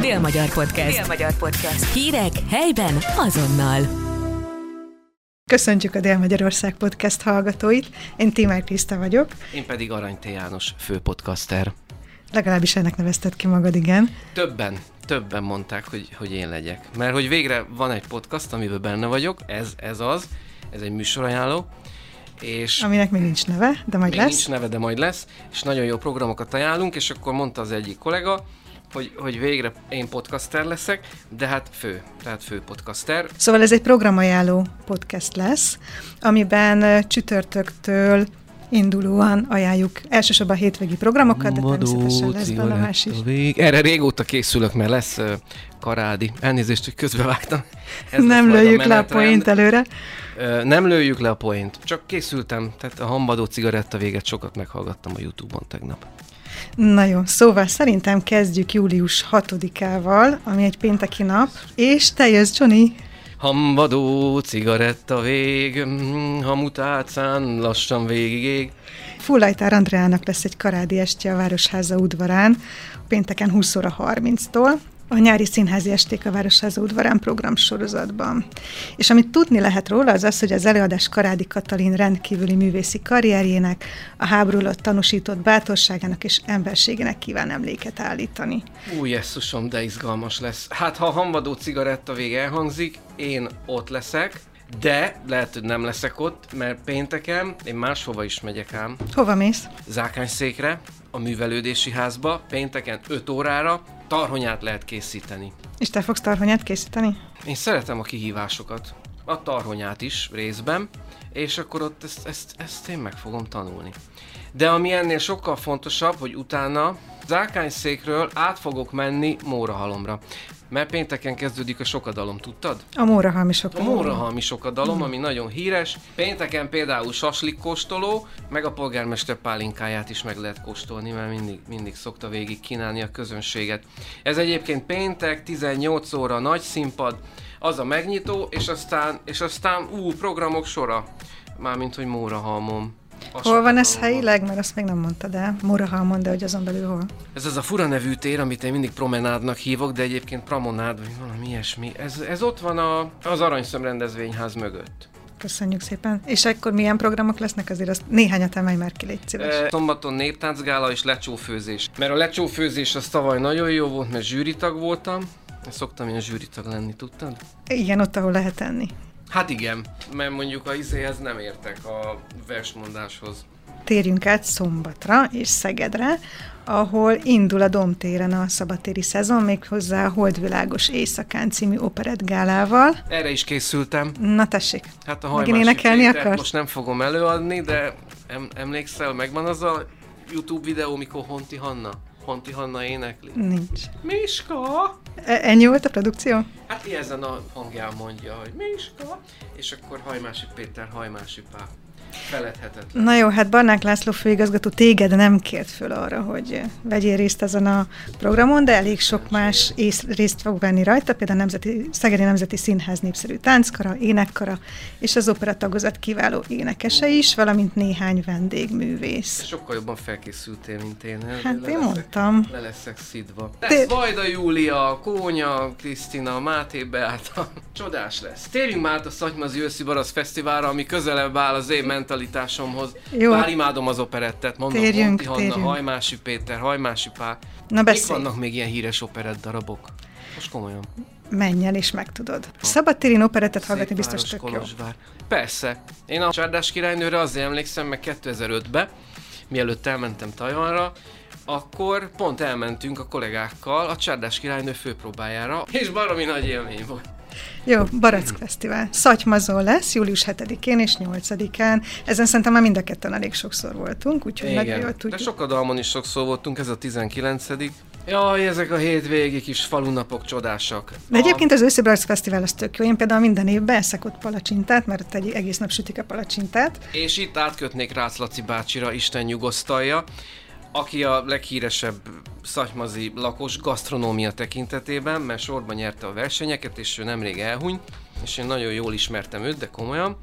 Dél-Magyar Podcast. Dél-Magyar Podcast. Hírek helyben azonnal. Köszöntjük a Dél-Magyarország Podcast hallgatóit. Én Tímár Kriszta vagyok. Én pedig Arany T. János, főpodcaster. Legalábbis ennek nevezted ki magad, igen. Többen, többen mondták, hogy, hogy én legyek. Mert hogy végre van egy podcast, amiben benne vagyok, ez, ez az, ez egy műsorajánló, és Aminek még nincs neve, de majd még lesz. nincs neve, de majd lesz, és nagyon jó programokat ajánlunk, és akkor mondta az egyik kollega, hogy, hogy végre én podcaster leszek, de hát fő, tehát fő podcaster. Szóval ez egy programajánló podcast lesz, amiben csütörtöktől indulóan ajánljuk elsősorban a hétvégi programokat, de természetesen lesz benne más is. Vég. Erre régóta készülök, mert lesz uh, karádi. Elnézést, hogy közbevágtam. Ez Nem lőjük le a poént előre. Ö, Nem lőjük le a poént, csak készültem, tehát a hambadó cigaretta véget sokat meghallgattam a Youtube-on tegnap. Na jó, szóval szerintem kezdjük július 6-ával, ami egy pénteki nap, és te jössz, Johnny. Hambadó cigaretta vég, hamutátszán lassan végigég. Fullajtár Andreának lesz egy karádi estje a Városháza udvarán, pénteken 20 óra 30-tól, a nyári színházi esték a Városháza udvarán programsorozatban. És amit tudni lehet róla, az az, hogy az előadás Karádi Katalin rendkívüli művészi karrierjének, a háború alatt tanúsított bátorságának és emberségének kíván emléket állítani. Új, jesszusom, de izgalmas lesz. Hát, ha a hambadó cigaretta vég elhangzik, én ott leszek, de lehet, hogy nem leszek ott, mert pénteken én máshova is megyek ám. Hova mész? Zákányszékre, a művelődési házba, pénteken 5 órára tarhonyát lehet készíteni. És te fogsz tarhonyát készíteni? Én szeretem a kihívásokat, a tarhonyát is részben, és akkor ott ezt, ezt, ezt én meg fogom tanulni. De ami ennél sokkal fontosabb, hogy utána Zákányszékről át fogok menni Mórahalomra. Mert pénteken kezdődik a sokadalom, tudtad? A Mórahalmisok. A Mórahalmi sokadalom, ami nagyon híres. Pénteken például saslik kóstoló, meg a polgármester pálinkáját is meg lehet kóstolni, mert mindig, mindig szokta végig kínálni a közönséget. Ez egyébként péntek, 18 óra nagy színpad, az a megnyitó, és aztán, és aztán ú, programok sora. Mármint, hogy Mórahalmon. Hol van ez helyileg? Mert azt még nem mondtad el. Mórahalmon, de hogy azon belül hol? Ez az a fura nevű tér, amit én mindig promenádnak hívok, de egyébként pramonád, vagy valami ilyesmi. Ez, ez ott van a, az Aranyszöm rendezvényház mögött. Köszönjük szépen. És akkor milyen programok lesznek? Azért azt néhányat emelj már ki, légy szíves. E, Szombaton néptáncgála és lecsófőzés. Mert a lecsófőzés az tavaly nagyon jó volt, mert zsűritag voltam. Szoktam ilyen zsűritag lenni, tudtad? Igen, ott, ahol lehet enni. Hát igen, mert mondjuk a izéhez nem értek a versmondáshoz. Térjünk át Szombatra és Szegedre, ahol indul a Domtéren a szabadtéri szezon, méghozzá a Holdvilágos Éjszakán című operettgálával. Erre is készültem. Na tessék, Hát a Megint énekelni akarsz? most nem fogom előadni, de em- emlékszel, megvan az a YouTube videó, mikor Honti Hanna? Honti Hanna énekli. nincs. Miska! E- ennyi volt a produkció? Hát ezen a hangján mondja, hogy Miska, és akkor Hajmási Péter, Hajmási Pál. Feledhetetlen. Na jó, hát Barnák László főigazgató téged nem kért föl arra, hogy vegyél részt ezen a programon, de elég sok más ész, részt fog venni rajta, például a Nemzeti, Szegedi Nemzeti Színház népszerű tánckara, énekkara, és az opera tagozat kiváló énekese is, valamint néhány vendégművész. Sokkal jobban felkészültél, mint én. Hát Le én leszek- mondtam. Le leszek szidva. Te- Lesz Vajda Júlia, Kónya, Krisztina, Máté Beáta. Csodás lesz. Térjünk már át a Szatymazi Őszi Barasz Fesztiválra, ami közelebb áll az én mentalitásomhoz. Jó. Bár imádom az operettet, mondom, Térjünk, Honti Hanna, térjünk. Hajmási Péter, Hajmási Pál. Na Mik beszélj, vannak még ilyen híres operett darabok? Most komolyan. menj el és megtudod. Szabadtérin operettet hallgatni biztos tök jó. Kolozsvár. Persze. Én a Csárdás királynőre azért emlékszem, meg 2005-be, mielőtt elmentem Tajvanra, akkor pont elmentünk a kollégákkal a Csárdás királynő főpróbájára, és baromi nagy élmény volt. Jó, Barack Fesztivál. Szatymazon lesz, július 7-én és 8-án. Ezen szerintem már mind a ketten elég sokszor voltunk, úgyhogy nagyon jól Igen, de tudjuk. sokadalmon is sokszor voltunk, ez a 19 Jaj, ezek a hétvégi kis falunapok csodásak. De egyébként az őszi Barack Fesztivál az tök jó. Én például minden évben eszek palacsintát, mert egy egész nap sütik a palacsintát. És itt átkötnék Rácz Laci bácsira, Isten nyugosztalja, aki a leghíresebb szatymazi lakos gasztronómia tekintetében, mert sorban nyerte a versenyeket, és ő nemrég elhunyt, és én nagyon jól ismertem őt, de komolyan.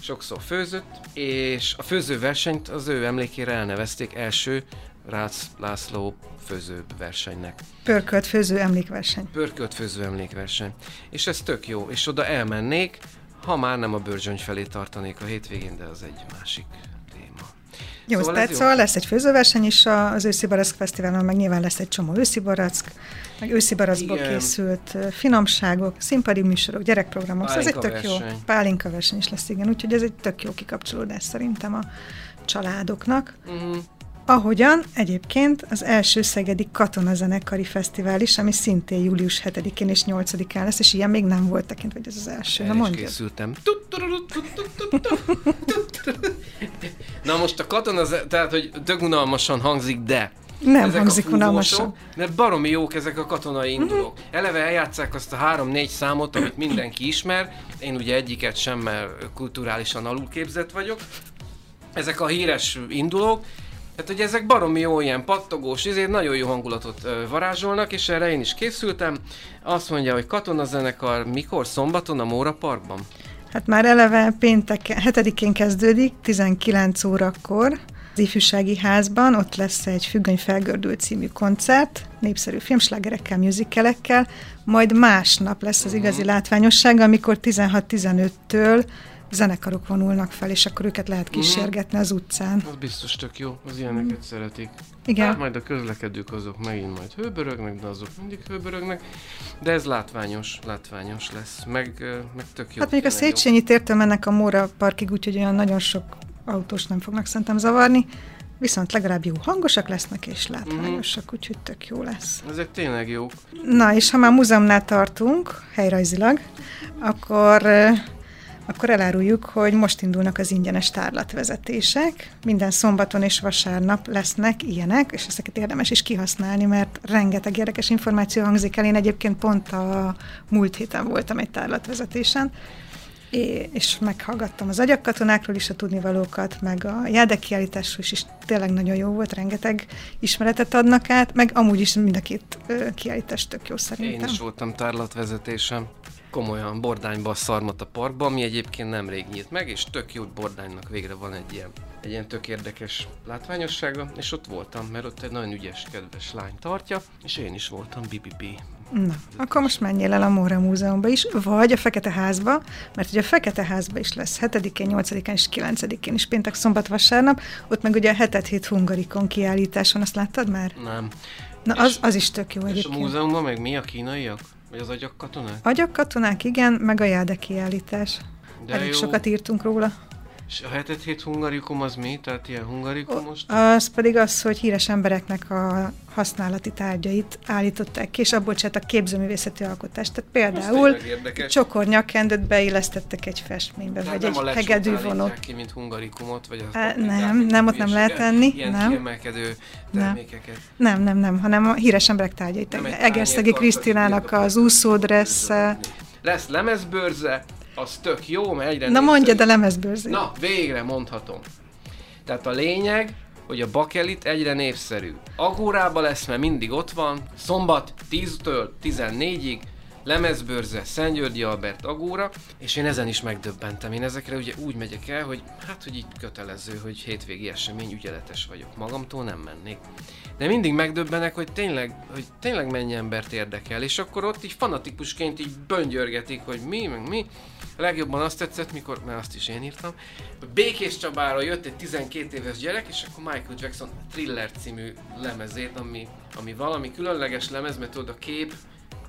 sokszor főzött, és a főzőversenyt az ő emlékére elnevezték első Rácz László főző versenynek. Pörkölt főző emlékverseny. Pörkölt főző emlékverseny. És ez tök jó. És oda elmennék, ha már nem a Börzsöny felé tartanék a hétvégén, de az egy másik. Jó, szóval, tehát szóval lesz egy főzőverseny is az őszi barack fesztiválon, meg nyilván lesz egy csomó őszi barack, meg őszi barackból Igen. készült finomságok, színpadi műsorok, gyerekprogramok, szóval ez egy tök verseny. jó. Pálinka verseny is lesz, igen, úgyhogy ez egy tök jó kikapcsolódás szerintem a családoknak. Uh-huh. Ahogyan egyébként az első Szegedi Katonazenekari Fesztivál is, ami szintén július 7-én és 8-án lesz, és ilyen még nem volt tekintve, hogy ez az első. El Na mondjad. készültem. Na most a katona, tehát hogy tök unalmasan hangzik, de nem ezek hangzik unalmasan. Mert baromi jók ezek a katonai indulók. Mm-hmm. Eleve eljátszák azt a három-négy számot, amit mindenki ismer. Én ugye egyiket sem, mert kulturálisan alulképzett vagyok. Ezek a híres indulók, tehát, hogy ezek baromi jó, ilyen pattogós, ezért nagyon jó hangulatot ö, varázsolnak, és erre én is készültem. Azt mondja, hogy katonazenekar mikor? Szombaton a Móra Parkban? Hát már eleve péntek 7-én kezdődik, 19 órakor az ifjúsági házban, ott lesz egy Függöny felgördült című koncert, népszerű filmslágerekkel, műzikelekkel, majd másnap lesz az igazi mhm. látványosság, amikor 16-15-től zenekarok vonulnak fel, és akkor őket lehet mhm. kísérgetni az utcán. Az biztos tök jó, az ilyeneket mm. szeretik. Igen. Hát majd a közlekedők azok megint majd hőbörögnek, de azok mindig hőbörögnek, de ez látványos, látványos lesz, meg, meg tök jó. Hát mondjuk a Széchenyi tértől mennek a Móra parkig, úgyhogy olyan nagyon sok autós nem fognak szerintem zavarni, viszont legalább jó hangosak lesznek és látványosak, mm. úgyhogy tök jó lesz. Ezek tényleg jók. Na, és ha már múzeumnál tartunk, helyrajzilag, akkor akkor eláruljuk, hogy most indulnak az ingyenes tárlatvezetések. Minden szombaton és vasárnap lesznek ilyenek, és ezeket érdemes is kihasználni, mert rengeteg érdekes információ hangzik el. Én egyébként pont a múlt héten voltam egy tárlatvezetésen, és meghallgattam az agyakkatonákról is a tudnivalókat, meg a jádekkiállításról is, és tényleg nagyon jó volt, rengeteg ismeretet adnak át, meg amúgy is mind a két kiállítás tök jó szerintem. Én is voltam tárlatvezetésem komolyan Bordányba Szarmat a parkba, ami egyébként nemrég nyílt meg, és tök jó, hogy Bordánynak végre van egy ilyen, egy ilyen tök érdekes látványossága, és ott voltam, mert ott egy nagyon ügyes, kedves lány tartja, és én is voltam BBB. Na, akkor most menjél el a Móra Múzeumba is, vagy a Fekete Házba, mert ugye a Fekete Házba is lesz 7-én, 8-án és 9-én is, péntek, szombat, vasárnap, ott meg ugye a hetet hét hungarikon kiállítás van, azt láttad már? Nem. Na, az, az is tök jó és egyébként. És a múzeumban meg mi a kínaiak? Vagy az agyakkatonák? Agyakkatonák, igen, meg a jáde kiállítás. De Elég jó. sokat írtunk róla. És a hetet hét hungarikum az mi? Tehát ilyen hungarikum most? Az pedig az, hogy híres embereknek a használati tárgyait állították ki, és abból csináltak képzőművészeti alkotást. Tehát például csokor nyakendőt beillesztettek egy festménybe, Tehát vagy egy hegedűvonót. ki, mint hungarikumot, vagy az Á, nem, nem, ott nem lehet tenni. Ilyen nem. kiemelkedő termékeket. Nem, nem, nem, hanem a híres emberek tárgyait. Egerszegi Krisztinának az úszódressze. Lesz lemezbőrze, az tök jó, mert egyre Na mondjad a lemezbőrzét. Na, végre mondhatom. Tehát a lényeg, hogy a bakelit egyre népszerű. Agórába lesz, mert mindig ott van, szombat 10-től 14-ig, lemezbőrze, Szentgyörgyi Albert Agóra, és én ezen is megdöbbentem. Én ezekre ugye úgy megyek el, hogy hát, hogy így kötelező, hogy hétvégi esemény, ügyeletes vagyok. Magamtól nem mennék. De mindig megdöbbenek, hogy tényleg, hogy tényleg mennyi embert érdekel, és akkor ott így fanatikusként így böngyörgetik, hogy mi, meg mi. Legjobban azt tetszett, mikor, mert azt is én írtam, Békés Csabára jött egy 12 éves gyerek, és akkor Michael Jackson Thriller című lemezét, ami, ami valami különleges lemez, mert tudod, a kép,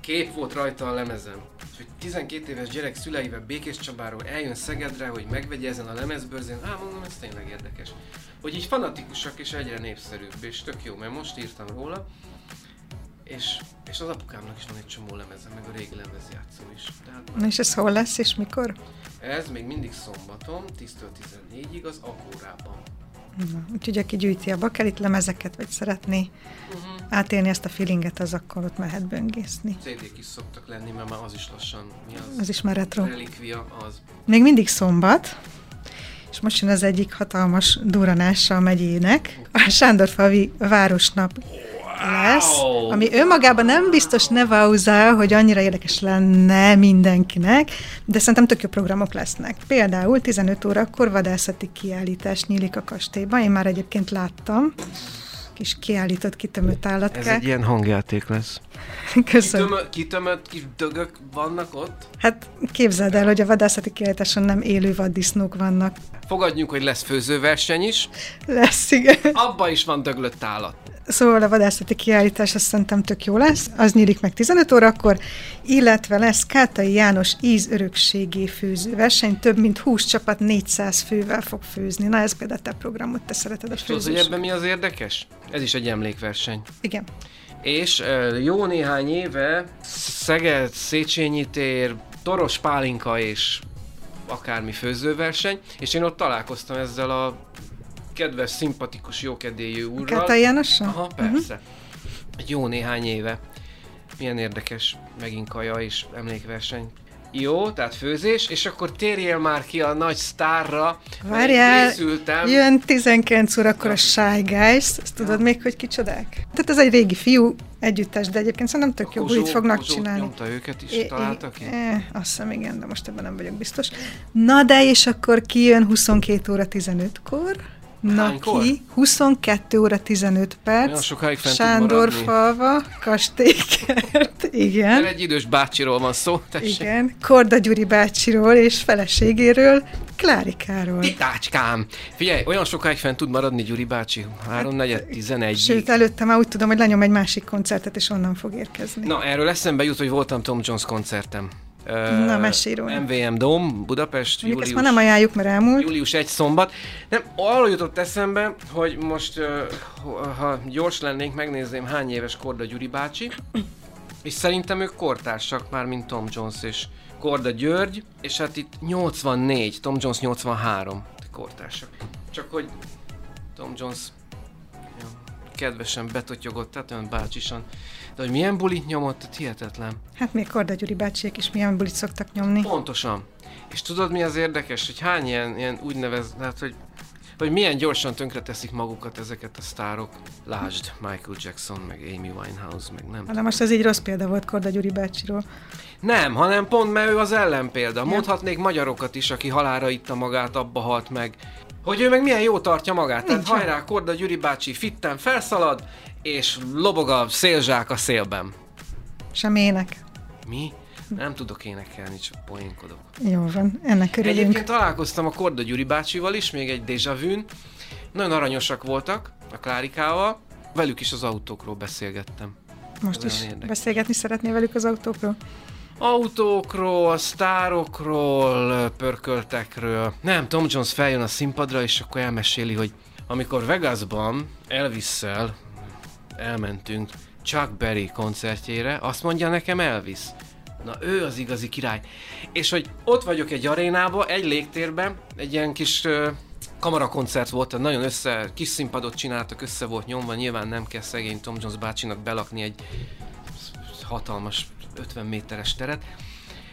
kép volt rajta a lemezem. És hogy 12 éves gyerek szüleivel Békés Csabáról eljön Szegedre, hogy megvegye ezen a lemezbőrzén, á mondom, ez tényleg érdekes. Hogy így fanatikusak és egyre népszerűbb, és tök jó, mert most írtam róla, és, és az apukámnak is van egy csomó lemeze, meg a régi lemezjátszó is. Tehát és ez hol lesz, és mikor? Ez még mindig szombaton, 10-től 14-ig az Akórában. Na, úgyhogy aki gyűjti a bakelit lemezeket, vagy szeretné uh-huh. átélni ezt a feelinget, az akkor ott mehet böngészni. CD-k is szoktak lenni, mert már az is lassan, mi az? Az is már retro. Relikvia, az. Még mindig szombat, és most jön az egyik hatalmas duranása a megyének, a Sándorfavi Városnap lesz, ami önmagában nem biztos ne vauzál, hogy annyira érdekes lenne mindenkinek, de szerintem tök jó programok lesznek. Például 15 órakor vadászati kiállítás nyílik a kastélyban, én már egyébként láttam, kis kiállított, kitömött állatkák. Ez egy ilyen hangjáték lesz. Köszönöm. Kitömött, kitömött kis dögök vannak ott? Hát képzeld el, hogy a vadászati kiállításon nem élő vaddisznók vannak. Fogadjunk, hogy lesz főzőverseny is. Lesz, igen. Abba is van döglött állat. Szóval a vadászati kiállítás azt szerintem tök jó lesz, az nyílik meg 15 órakor, illetve lesz Kátai János ízörökségi főzőverseny, több mint 20 csapat 400 fővel fog főzni. Na ez például te programot, te szereted a Tudod, hogy főzést. ebben mi az érdekes? Ez is egy emlékverseny. Igen. És jó néhány éve Szeged, Széchenyi tér, Toros Pálinka és akármi főzőverseny, és én ott találkoztam ezzel a kedves, szimpatikus, jókedélyű úrral. Kátai Jánossal? Aha, persze. Egy jó néhány éve. Milyen érdekes, megint kaja és emlékverseny. Jó, tehát főzés, és akkor térjél már ki a nagy sztárra. Várjál, Készültem. jön 19 órakor a Shy Guys, azt tudod még, hogy kicsodák? Tehát ez egy régi fiú együttes, de egyébként szerintem tök jó bulit fognak Kozsó csinálni. nyomta őket is, É- találta ki? É, azt hiszem igen, de most ebben nem vagyok biztos. Na de, és akkor kijön 22 óra 15-kor. Na Hánykor? ki? 22 óra 15 perc. Olyan sokáig fent tud Sándor maradni? falva, kastélykert, igen. Mert egy idős bácsiról van szó, tessék. Igen, Korda Gyuri bácsiról és feleségéről, Klárikáról. Titácskám! Figyelj, olyan sokáig fent tud maradni Gyuri bácsi? 3 4 11 Sőt, előtte már úgy tudom, hogy lenyom egy másik koncertet, és onnan fog érkezni. Na, erről eszembe jut, hogy voltam Tom Jones koncertem. Na, mesélj róla. MVM Dome, Budapest, Mondjuk ezt július, már nem ajánljuk, mert elmúlt. július 1 szombat. Nem, arról jutott eszembe, hogy most, ha gyors lennénk, megnézném hány éves Korda Gyuri bácsi, és szerintem ők kortársak már, mint Tom Jones és Korda György, és hát itt 84, Tom Jones 83 kortársak. Csak hogy Tom Jones kedvesen betotyogott, tehát olyan bácsisan. De hogy milyen bulit nyomott, hihetetlen. Hát még Korda Gyuri bácsiek is milyen bulit szoktak nyomni. Pontosan. És tudod mi az érdekes, hogy hány ilyen, ilyen úgynevez, hát hogy, hogy milyen gyorsan tönkreteszik magukat ezeket a sztárok. Lásd, Michael Jackson, meg Amy Winehouse, meg nem. De most ez így rossz példa volt Korda Gyuri bácsiról. Nem, hanem pont mert ő az ellenpélda. Mondhatnék magyarokat is, aki halára itta magát, abba halt meg. Hogy ő meg milyen jó tartja magát. Tehát hajrá, Korda Gyuri bácsi fitten felszalad, és lobog a szélzsák a szélben. Sem ének. Mi? Nem tudok énekelni, csak poénkodok. Jó van, ennek örülünk. Egyébként találkoztam a Korda Gyuri bácsival is, még egy déjà vu Nagyon aranyosak voltak a Klárikával. Velük is az autókról beszélgettem. Most olyan is beszélgetni szeretnél velük az autókról? Autókról, sztárokról, pörköltekről. Nem, Tom Jones feljön a színpadra, és akkor elmeséli, hogy amikor Vegasban Elvis-szel elmentünk Chuck Berry koncertjére, azt mondja nekem Elvis. Na ő az igazi király. És hogy ott vagyok egy arénába, egy légtérben, egy ilyen kis ö, kamarakoncert volt, nagyon össze, kis színpadot csináltak, össze volt nyomva, nyilván nem kell szegény Tom Jones bácsinak belakni egy hatalmas 50 méteres teret,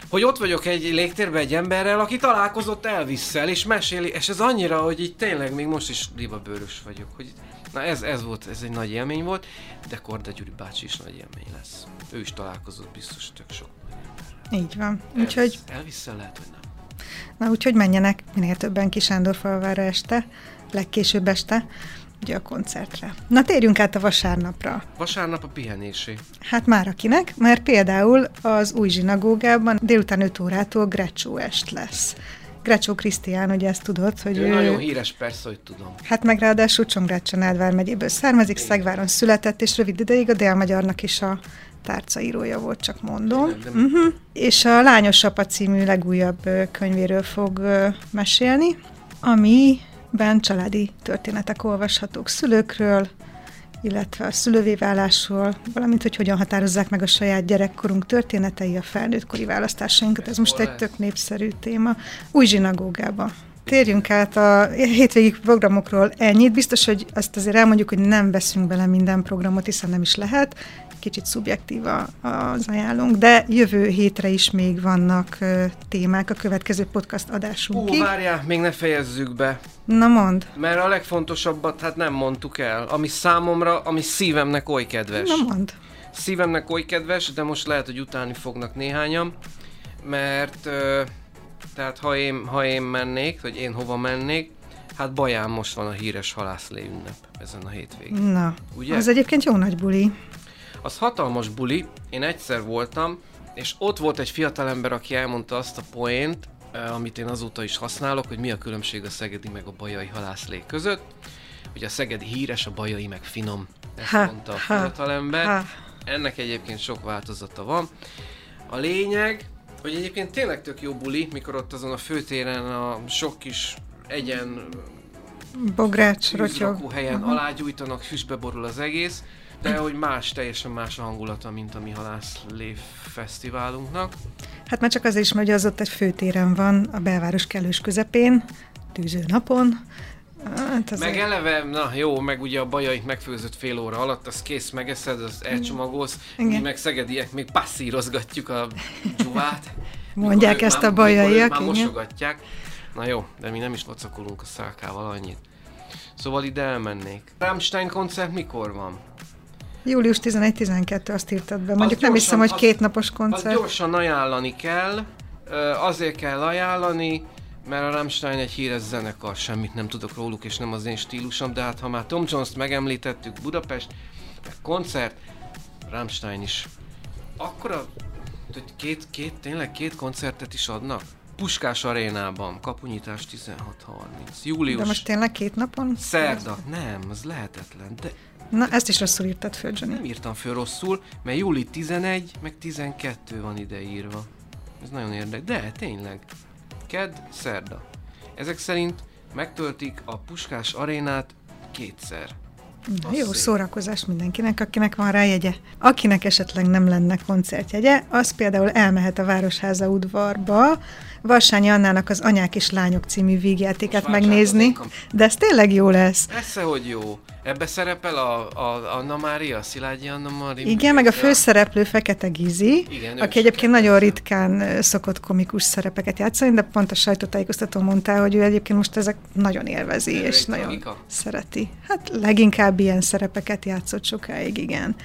hogy ott vagyok egy légtérben egy emberrel, aki találkozott Elvisszel, és meséli, és ez annyira, hogy így tényleg még most is libabőrös vagyok, hogy na ez, ez volt, ez egy nagy élmény volt, de Korda Gyuri bácsi is nagy élmény lesz. Ő is találkozott biztos tök sok emberrel. Így van. Úgyhogy, Elvis- Elvisszel lehet, hogy nem. na, úgyhogy menjenek minél többen ki Sándorfalvára este, legkésőbb este, ugye a koncertre. Na térjünk át a vasárnapra. Vasárnap a pihenésé. Hát már akinek, mert például az új zsinagógában délután 5 órától Grecsó est lesz. Grecsó Krisztián, ugye ezt tudod, hogy Ő nagyon híres, persze, hogy tudom. Hát meg ráadásul Csongrád Csanádvár megyéből származik, Szegváron született, és rövid ideig a Délmagyarnak is a tárcaírója volt, csak mondom. Tényleg, de- Uh-huh. És a Lányos Apa című legújabb könyvéről fog mesélni, amiben családi történetek olvashatók szülőkről, illetve a szülővé válásról, valamint, hogy hogyan határozzák meg a saját gyerekkorunk történetei, a felnőttkori választásainkat. Ez most egy tök népszerű téma. Új zsinagógába. Térjünk át a hétvégi programokról ennyit. Biztos, hogy azt azért elmondjuk, hogy nem veszünk bele minden programot, hiszen nem is lehet. Kicsit szubjektív az ajánlunk, de jövő hétre is még vannak témák a következő podcast adásunkig. várjál, még ne fejezzük be. Na mond, Mert a legfontosabbat hát nem mondtuk el. Ami számomra, ami szívemnek oly kedves. na mond. Szívemnek oly kedves, de most lehet, hogy utáni fognak néhányan, mert tehát ha én, ha én mennék, vagy én hova mennék, Hát Baján most van a híres halászlé ünnep ezen a hétvégén. Na, Ugye? az egyébként jó nagy buli. Az hatalmas buli, én egyszer voltam, és ott volt egy fiatalember, aki elmondta azt a poént, amit én azóta is használok, hogy mi a különbség a szegedi meg a bajai halászlé között. Hogy a szegedi híres, a bajai meg finom. Ezt Ha, mondta a ha, fiatalember. ha. Ennek egyébként sok változata van. A lényeg, hogy egyébként tényleg tök jó buli, mikor ott azon a főtéren a sok kis egyen Bogrács, helyen alágyújtanak, füstbe borul az egész, de hogy más, teljesen más a hangulata, mint a mi halászlé fesztiválunknak. Hát már csak azért is, mert az ott egy főtéren van, a belváros kellős közepén, tűző napon. Hát Meg eleve, na jó, meg ugye a bajait megfőzött fél óra alatt, az kész, megeszed, az elcsomagolsz, Igen. mi meg szegediek még passzírozgatjuk a dzsuvát. Mondják ezt már- a bajaiak, Már mosogatják. Na jó, de mi nem is locakolunk a szálkával annyit. Szóval ide elmennék. Rammstein koncert mikor van? Július 11-12 azt írtad be. Mondjuk nem hiszem, hogy kétnapos Azt koncert. gyorsan ajánlani kell, azért kell ajánlani, mert a Rammstein egy híres zenekar, semmit nem tudok róluk, és nem az én stílusom, de hát ha már Tom Jones-t megemlítettük, Budapest, meg koncert, Rammstein is. Akkor hogy két, két, tényleg két koncertet is adnak? Puskás arénában, kapunyítás 16.30. Július, De most tényleg két napon? szerda. Nem, az lehetetlen. De Na, ezt is rosszul írtad föl, Johnny. nem írtam föl rosszul, mert júli 11, meg 12 van ideírva. Ez nagyon érdekes. De, tényleg. Kedd, szerda. Ezek szerint megtöltik a Puskás arénát kétszer. Na, jó szép. szórakozás mindenkinek, akinek van rá jegye. Akinek esetleg nem lenne koncertjegye, az például elmehet a Városháza udvarba, Varsányi Annának az Anyák és Lányok című vígjátékát megnézni, de ez tényleg jó lesz. Persze, hogy jó. Ebbe szerepel a, a Anna Mária, Szilágyi Anna Mária. Igen, meg a főszereplő Fekete Gizi, Igen, aki egyébként nagyon ritkán ö, szokott komikus szerepeket játszani, de pont a sajtótájékoztató mondta, hogy ő egyébként most ezek nagyon élvezi, Ő és nagyon tragika? szereti. Hát leginkább ilyen szerepeket játszott sokáig, igen.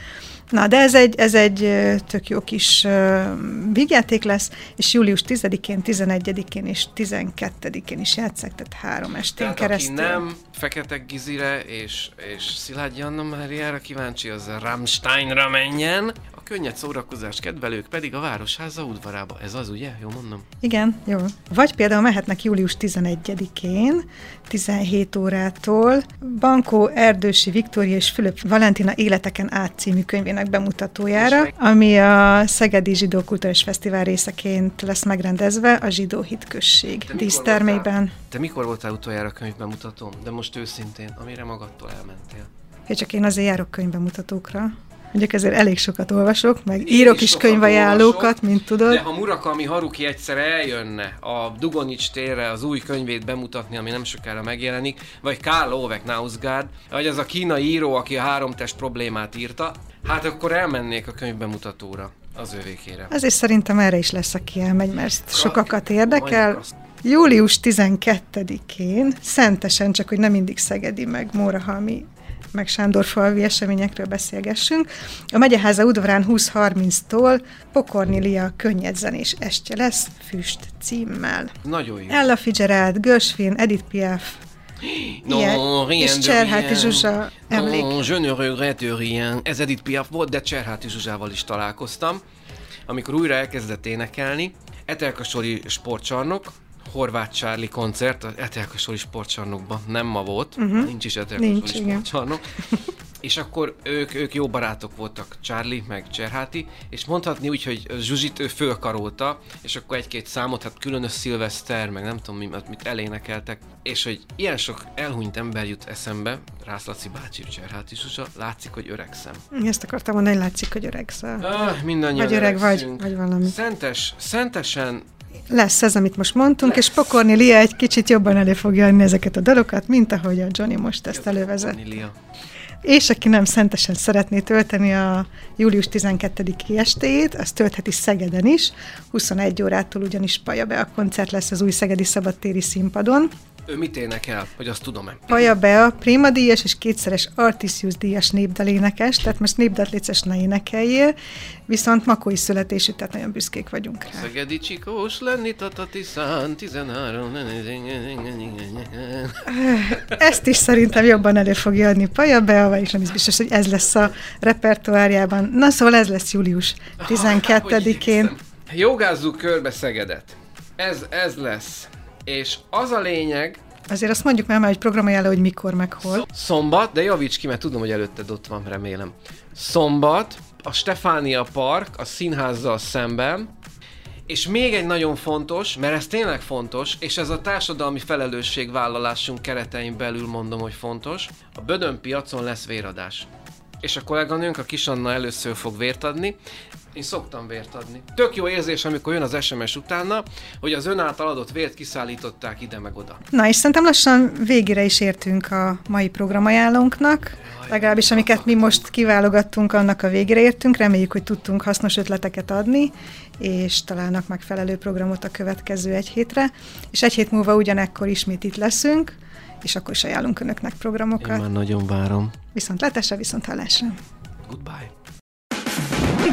Na, de ez egy, ez egy tök jó kis ö, vígjáték lesz, és július 10-én, 11-én és 12-én is játszák, tehát három estén Tehát keresztül. aki nem Fekete Gizire és, és Szilágyi Anna Máriára kíváncsi, az a Rammsteinra menjen. A könnyed szórakozás kedvelők pedig a Városháza udvarába. Ez az, ugye? Jó mondom? Igen, jó. Vagy például mehetnek július 11-én, 17 órától Bankó Erdősi Viktória és Fülöp Valentina Életeken át című könyvének bemutatójára, ami a Szegedi Zsidó Kulturális Fesztivál részeként lesz megrendezve a Zsidó mikor dísztermében. Te mikor voltál utoljára könyvbemutatom? De most őszintén, amire magadtól elmentél. Ja, csak én azért járok könyvbemutatókra. Mondjuk ezért elég sokat olvasok, meg Én írok is is olvasok, mint tudod. De ha Murakami Haruki egyszer eljönne a Dugonics térre az új könyvét bemutatni, ami nem sokára megjelenik, vagy Karl Ove Knausgaard, vagy az a kínai író, aki a három test problémát írta, hát akkor elmennék a könyvbemutatóra az övékére. Ezért szerintem erre is lesz, aki elmegy, mert sokakat érdekel. Július 12-én, szentesen, csak hogy nem mindig Szegedi, meg Mórahalmi, meg Sándorfalvi eseményekről beszélgessünk. A Megyeháza udvarán 20.30-tól Pokornilia könnyedzenés estje lesz, Füst címmel. Nagyon jó. Ella Fitzgerald, Gershwin, Edith Piaf, ilyen, rien és de Cserháti rien. Zsuzsa emlék. Non, je ne regrette rien. Ez Edith Piaf volt, de Cserháti Zsuzsával is találkoztam. Amikor újra elkezdett énekelni, Etelkasori sportcsarnok, Horváth Csárli koncert, az Etelkasori sportcsarnokban nem ma volt, uh-huh. nincs is Etelkasori sportcsarnok. és akkor ők, ők jó barátok voltak, Charlie meg Cserháti, és mondhatni úgy, hogy Zsuzsit ő fölkarolta, és akkor egy-két számot, hát különös szilveszter, meg nem tudom mi, mit elénekeltek, és hogy ilyen sok elhunyt ember jut eszembe, Rász Laci bácsi, Cserháti Zsuzsa, látszik, hogy öregszem. Ezt akartam mondani, hogy látszik, hogy öregzel. Ah, mindannyian Vagy öreg vagy, vagy valami. Szentes, szentesen Lesz ez, amit most mondtunk, és Pokorni Lia egy kicsit jobban elő fogja adni ezeket a dalokat, mint ahogy a Johnny most ezt elővezet. És aki nem szentesen szeretné tölteni a július 12-i estéjét, az töltheti Szegeden is. 21 órától ugyanis Paja be a koncert lesz az új Szegedi Szabadtéri színpadon. Ő mit énekel, hogy azt tudom-e? Paja Bea, Prima díjas és kétszeres Artisius díjas népdalénekes, tehát most népdalt létszeres ne énekeljél, viszont makói születésű, tehát nagyon büszkék vagyunk rá. Szegedi csikós lenni, tata tiszán, 13... Ezt is szerintem jobban elő fogja adni Paja Bea, és nem is biztos, hogy ez lesz a repertoárjában. Na szóval ez lesz július 12-én. Jogázzuk körbe Szegedet. Ez, ez lesz. És az a lényeg, Azért azt mondjuk már, hogy programajánló, hogy mikor, meg hol. Szombat, de javíts ki, mert tudom, hogy előtted ott van, remélem. Szombat, a Stefánia Park, a színházzal szemben, és még egy nagyon fontos, mert ez tényleg fontos, és ez a társadalmi felelősségvállalásunk keretein belül mondom, hogy fontos, a Bödön piacon lesz véradás. És a kolléganőnk, a Kisanna először fog vért adni, én szoktam vért adni. Tök jó érzés, amikor jön az SMS utána, hogy az ön által adott vért kiszállították ide meg oda. Na, és szerintem lassan végére is értünk a mai programajánlónknak. Legalábbis amiket mi most kiválogattunk, annak a végére értünk. Reméljük, hogy tudtunk hasznos ötleteket adni, és találnak megfelelő programot a következő egy hétre. És egy hét múlva ugyanekkor ismét itt leszünk, és akkor is ajánlunk önöknek programokat. Én már nagyon várom. Viszont letesre, viszont hallásra. Goodbye.